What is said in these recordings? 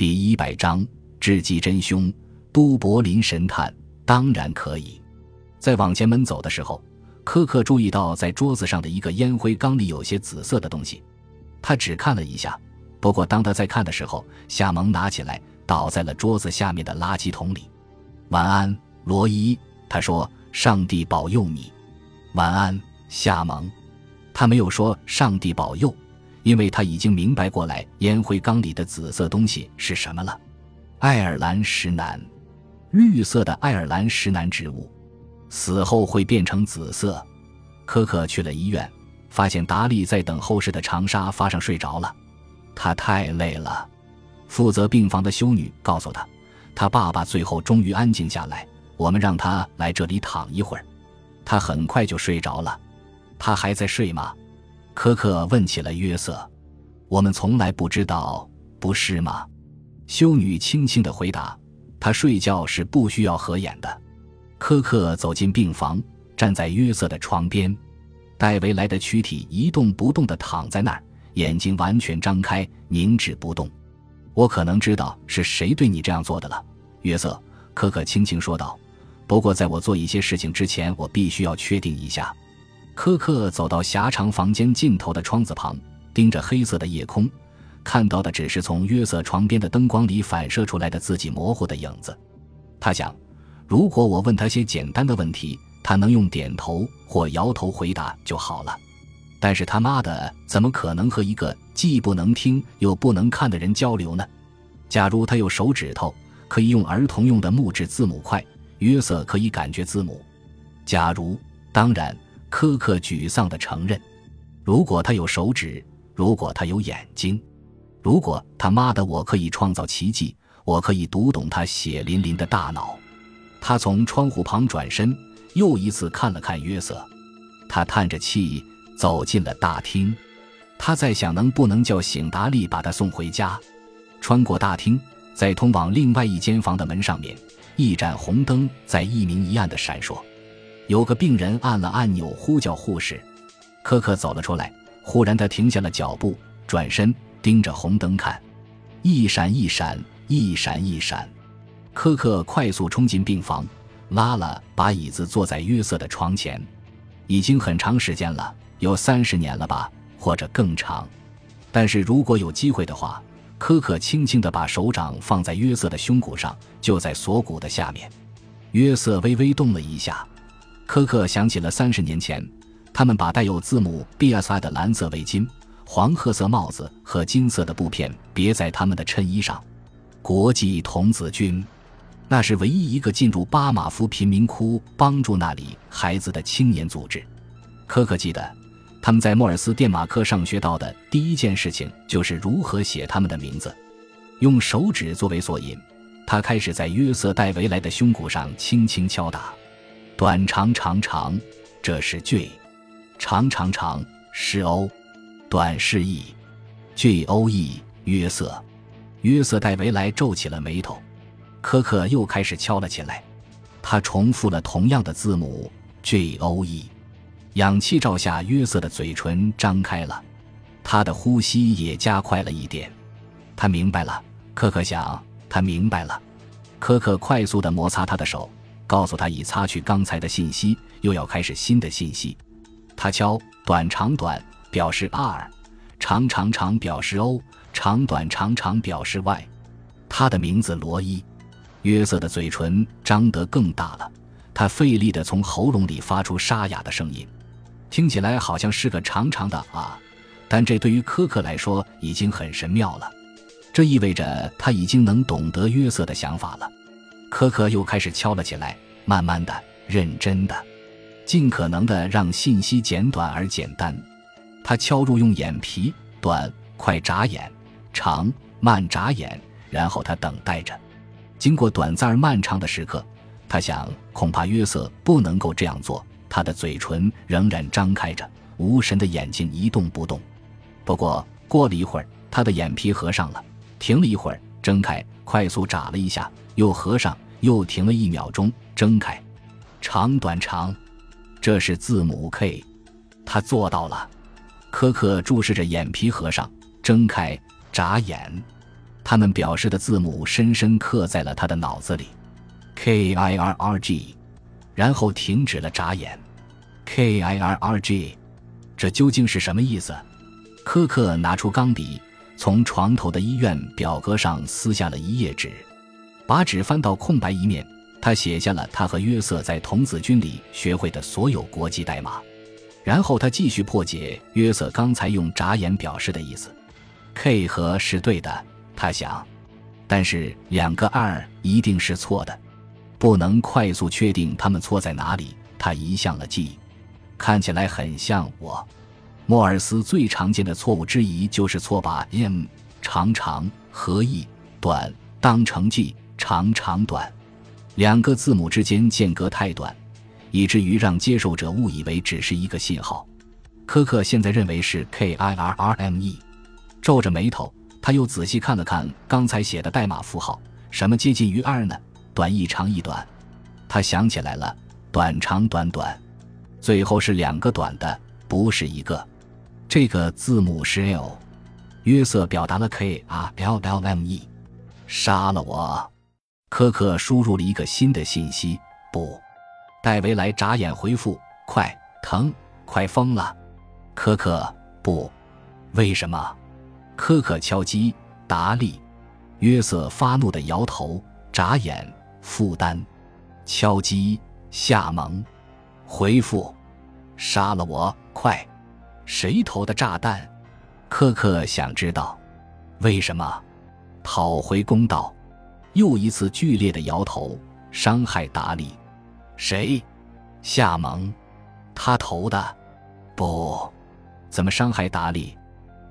第一百章，智计真凶，都柏林神探当然可以。在往前门走的时候，科克注意到在桌子上的一个烟灰缸里有些紫色的东西，他只看了一下。不过当他在看的时候，夏蒙拿起来倒在了桌子下面的垃圾桶里。晚安，罗伊，他说：“上帝保佑你。”晚安，夏蒙。他没有说“上帝保佑”。因为他已经明白过来，烟灰缸里的紫色东西是什么了。爱尔兰石楠，绿色的爱尔兰石楠植物，死后会变成紫色。科克去了医院，发现达利在等候室的长沙发上睡着了。他太累了。负责病房的修女告诉他，他爸爸最后终于安静下来。我们让他来这里躺一会儿。他很快就睡着了。他还在睡吗？科克问起了约瑟：“我们从来不知道，不是吗？”修女轻轻的回答：“他睡觉是不需要合眼的。”科克走进病房，站在约瑟的床边，戴维莱的躯体一动不动的躺在那儿，眼睛完全张开，凝止不动。我可能知道是谁对你这样做的了，约瑟。”科克轻轻说道。“不过，在我做一些事情之前，我必须要确定一下。”柯克走到狭长房间尽头的窗子旁，盯着黑色的夜空，看到的只是从约瑟床边的灯光里反射出来的自己模糊的影子。他想，如果我问他些简单的问题，他能用点头或摇头回答就好了。但是他妈的，怎么可能和一个既不能听又不能看的人交流呢？假如他有手指头，可以用儿童用的木质字母块，约瑟可以感觉字母。假如，当然。苛刻沮丧地承认：“如果他有手指，如果他有眼睛，如果他妈的我可以创造奇迹，我可以读懂他血淋淋的大脑。”他从窗户旁转身，又一次看了看约瑟。他叹着气走进了大厅。他在想，能不能叫醒达利把他送回家。穿过大厅，在通往另外一间房的门上面，一盏红灯在一明一暗地闪烁。有个病人按了按钮，呼叫护士。科克走了出来，忽然他停下了脚步，转身盯着红灯看，一闪一闪，一闪一闪。科克快速冲进病房，拉了把椅子坐在约瑟的床前。已经很长时间了，有三十年了吧，或者更长。但是如果有机会的话，科克轻轻地把手掌放在约瑟的胸骨上，就在锁骨的下面。约瑟微微动了一下。科克想起了三十年前，他们把带有字母 B.S.I 的蓝色围巾、黄褐色帽子和金色的布片别在他们的衬衣上。国际童子军，那是唯一一个进入巴马夫贫民窟帮助那里孩子的青年组织。科克记得，他们在莫尔斯电马克上学到的第一件事情就是如何写他们的名字，用手指作为索引。他开始在约瑟戴维莱的胸骨上轻轻敲打。短长长长，这是 J；长长长是 O，短是 E，J O E。约瑟，约瑟戴维莱皱起了眉头。科克又开始敲了起来，他重复了同样的字母 J O E。氧气罩下，约瑟的嘴唇张开了，他的呼吸也加快了一点。他明白了，科克想，他明白了。科克快速地摩擦他的手。告诉他已擦去刚才的信息，又要开始新的信息。他敲短长短表示 R，长长长表示 O，长短长长表示 Y。他的名字罗伊。约瑟的嘴唇张得更大了，他费力地从喉咙里发出沙哑的声音，听起来好像是个长长的啊，但这对于科克来说已经很神妙了。这意味着他已经能懂得约瑟的想法了。科克又开始敲了起来，慢慢的、认真的，尽可能的让信息简短而简单。他敲入用眼皮，短快眨眼，长慢眨眼，然后他等待着。经过短暂而漫长的时刻，他想，恐怕约瑟不能够这样做。他的嘴唇仍然张开着，无神的眼睛一动不动。不过过了一会儿，他的眼皮合上了，停了一会儿，睁开，快速眨了一下。又合上，又停了一秒钟，睁开，长短长，这是字母 K，他做到了。科克注视着眼皮合上，睁开，眨眼，他们表示的字母深深刻在了他的脑子里，K I R R G，然后停止了眨眼，K I R R G，这究竟是什么意思？科克拿出钢笔，从床头的医院表格上撕下了一页纸，把纸翻到空白一面，他写下了他和约瑟在童子军里学会的所有国际代码，然后他继续破解约瑟刚才用眨眼表示的意思，K 和是对的。他想，但是两个二一定是错的，不能快速确定他们错在哪里。他移向了 G，看起来很像我。莫尔斯最常见的错误之一就是错把 M 长长和 E 短当成 G 长长短，两个字母之间间隔太短，以至于让接受者误以为只是一个信号。科克现在认为是 K I R R M E，皱着眉头。他又仔细看了看刚才写的代码符号，什么接近于二呢？短一长一短，他想起来了，短长短短，最后是两个短的，不是一个。这个字母是 L。约瑟表达了 K R L L M E，杀了我。科克输入了一个新的信息，不。戴维莱眨眼回复：快疼，快疯了。科克不，为什么？科克敲击达利，约瑟发怒的摇头，眨眼，负担，敲击夏蒙，回复，杀了我，快！谁投的炸弹？科克想知道，为什么？讨回公道，又一次剧烈的摇头，伤害达利，谁？夏蒙，他投的，不，怎么伤害达利？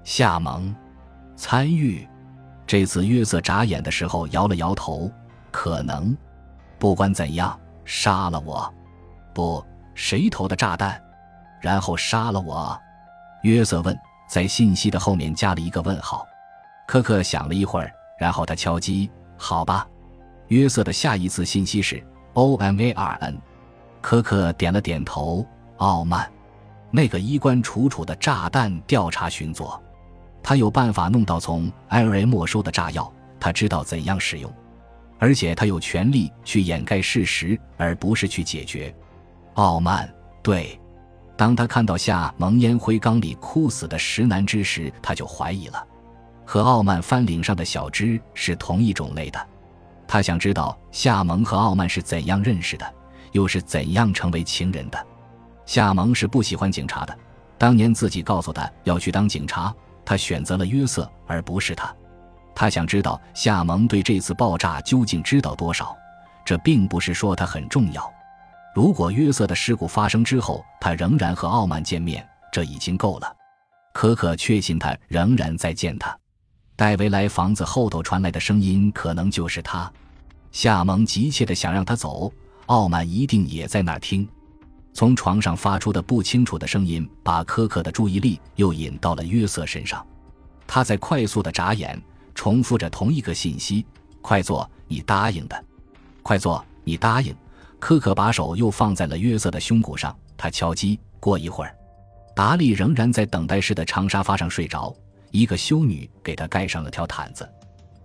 夏蒙。参与，这次约瑟眨眼的时候摇了摇头，可能。不管怎样，杀了我，不，谁投的炸弹？然后杀了我？约瑟问，在信息的后面加了一个问号。科克想了一会儿，然后他敲击，好吧。约瑟的下一次信息是 O M A R N。科克点了点头。傲慢，那个衣冠楚楚的炸弹调查巡佐。他有办法弄到从 IRA 没收的炸药，他知道怎样使用，而且他有权利去掩盖事实，而不是去解决。傲慢，对。当他看到夏蒙烟灰缸里枯死的石楠之时，他就怀疑了，和傲慢翻领上的小枝是同一种类的。他想知道夏蒙和傲慢是怎样认识的，又是怎样成为情人的。夏蒙是不喜欢警察的，当年自己告诉他要去当警察。他选择了约瑟，而不是他。他想知道夏蒙对这次爆炸究竟知道多少。这并不是说他很重要。如果约瑟的事故发生之后，他仍然和傲慢见面，这已经够了。可可确信他仍然在见他。戴维莱房子后头传来的声音，可能就是他。夏蒙急切的想让他走，傲慢一定也在那儿听。从床上发出的不清楚的声音，把科克的注意力又引到了约瑟身上。他在快速的眨眼，重复着同一个信息：“快做，你答应的。快做，你答应。”科克把手又放在了约瑟的胸骨上，他敲击。过一会儿，达利仍然在等待室的长沙发上睡着，一个修女给他盖上了条毯子。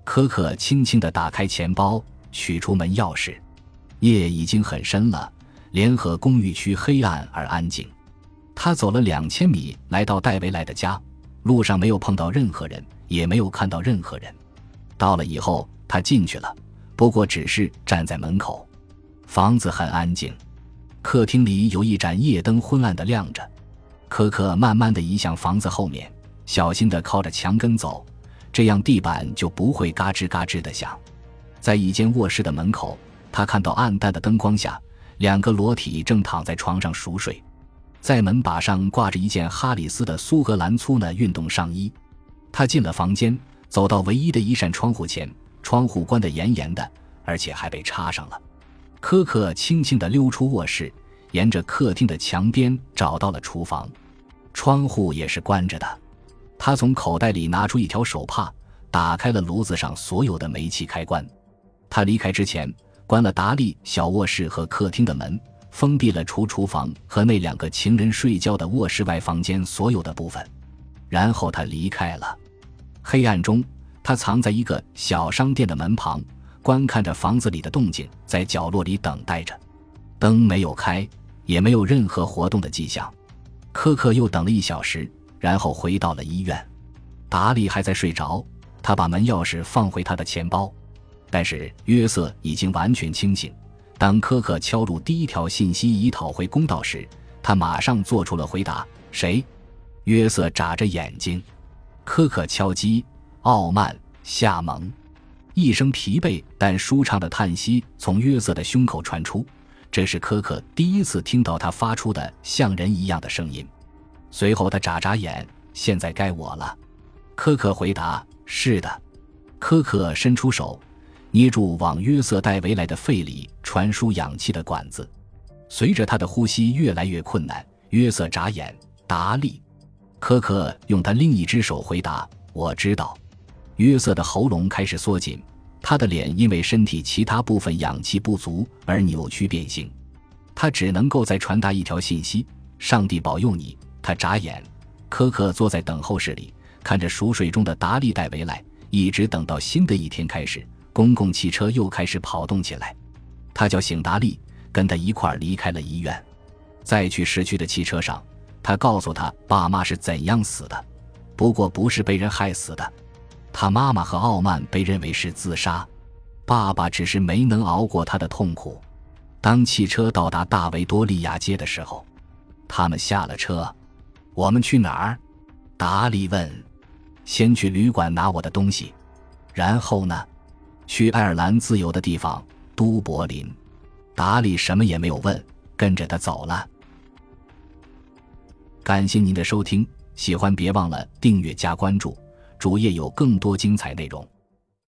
可可轻轻地打开钱包，取出门钥匙。夜已经很深了。联合公寓区黑暗而安静，他走了两千米，来到戴维莱的家。路上没有碰到任何人，也没有看到任何人。到了以后，他进去了，不过只是站在门口。房子很安静，客厅里有一盏夜灯昏暗的亮着。可可慢慢的移向房子后面，小心的靠着墙根走，这样地板就不会嘎吱嘎吱的响。在一间卧室的门口，他看到暗淡的灯光下。两个裸体正躺在床上熟睡，在门把上挂着一件哈里斯的苏格兰粗呢运动上衣。他进了房间，走到唯一的一扇窗户前，窗户关得严严的，而且还被插上了。科克轻轻地溜出卧室，沿着客厅的墙边找到了厨房，窗户也是关着的。他从口袋里拿出一条手帕，打开了炉子上所有的煤气开关。他离开之前。关了达利小卧室和客厅的门，封闭了除厨房和那两个情人睡觉的卧室外房间所有的部分，然后他离开了。黑暗中，他藏在一个小商店的门旁，观看着房子里的动静，在角落里等待着。灯没有开，也没有任何活动的迹象。科克又等了一小时，然后回到了医院。达利还在睡着，他把门钥匙放回他的钱包。但是约瑟已经完全清醒。当科克敲入第一条信息以讨回公道时，他马上做出了回答：“谁？”约瑟眨着眼睛。科克敲击。傲慢，夏蒙，一声疲惫但舒畅的叹息从约瑟的胸口传出。这是科克第一次听到他发出的像人一样的声音。随后他眨眨眼，现在该我了。科克回答：“是的。”科克伸出手，捏住往约瑟戴维来的肺里传输氧气的管子。随着他的呼吸越来越困难，约瑟眨眼。达利，科克用他另一只手回答：“我知道。”约瑟的喉咙开始缩紧，他的脸因为身体其他部分氧气不足而扭曲变形。他只能够再传达一条信息：“上帝保佑你。”他眨眼。科克坐在等候室里，看着熟睡中的达利戴维来，一直等到新的一天开始，公共汽车又开始跑动起来。他叫醒达利，跟他一块儿离开了医院。在去市区的汽车上，他告诉他爸妈是怎样死的，不过不是被人害死的。他妈妈和傲慢被认为是自杀，爸爸只是没能熬过他的痛苦。当汽车到达大维多利亚街的时候，他们下了车。我们去哪儿？达利问。先去旅馆拿我的东西，然后呢？去爱尔兰自由的地方都柏林。达利什么也没有问，跟着他走了。感谢您的收听，喜欢别忘了订阅加关注。主页有更多精彩内容。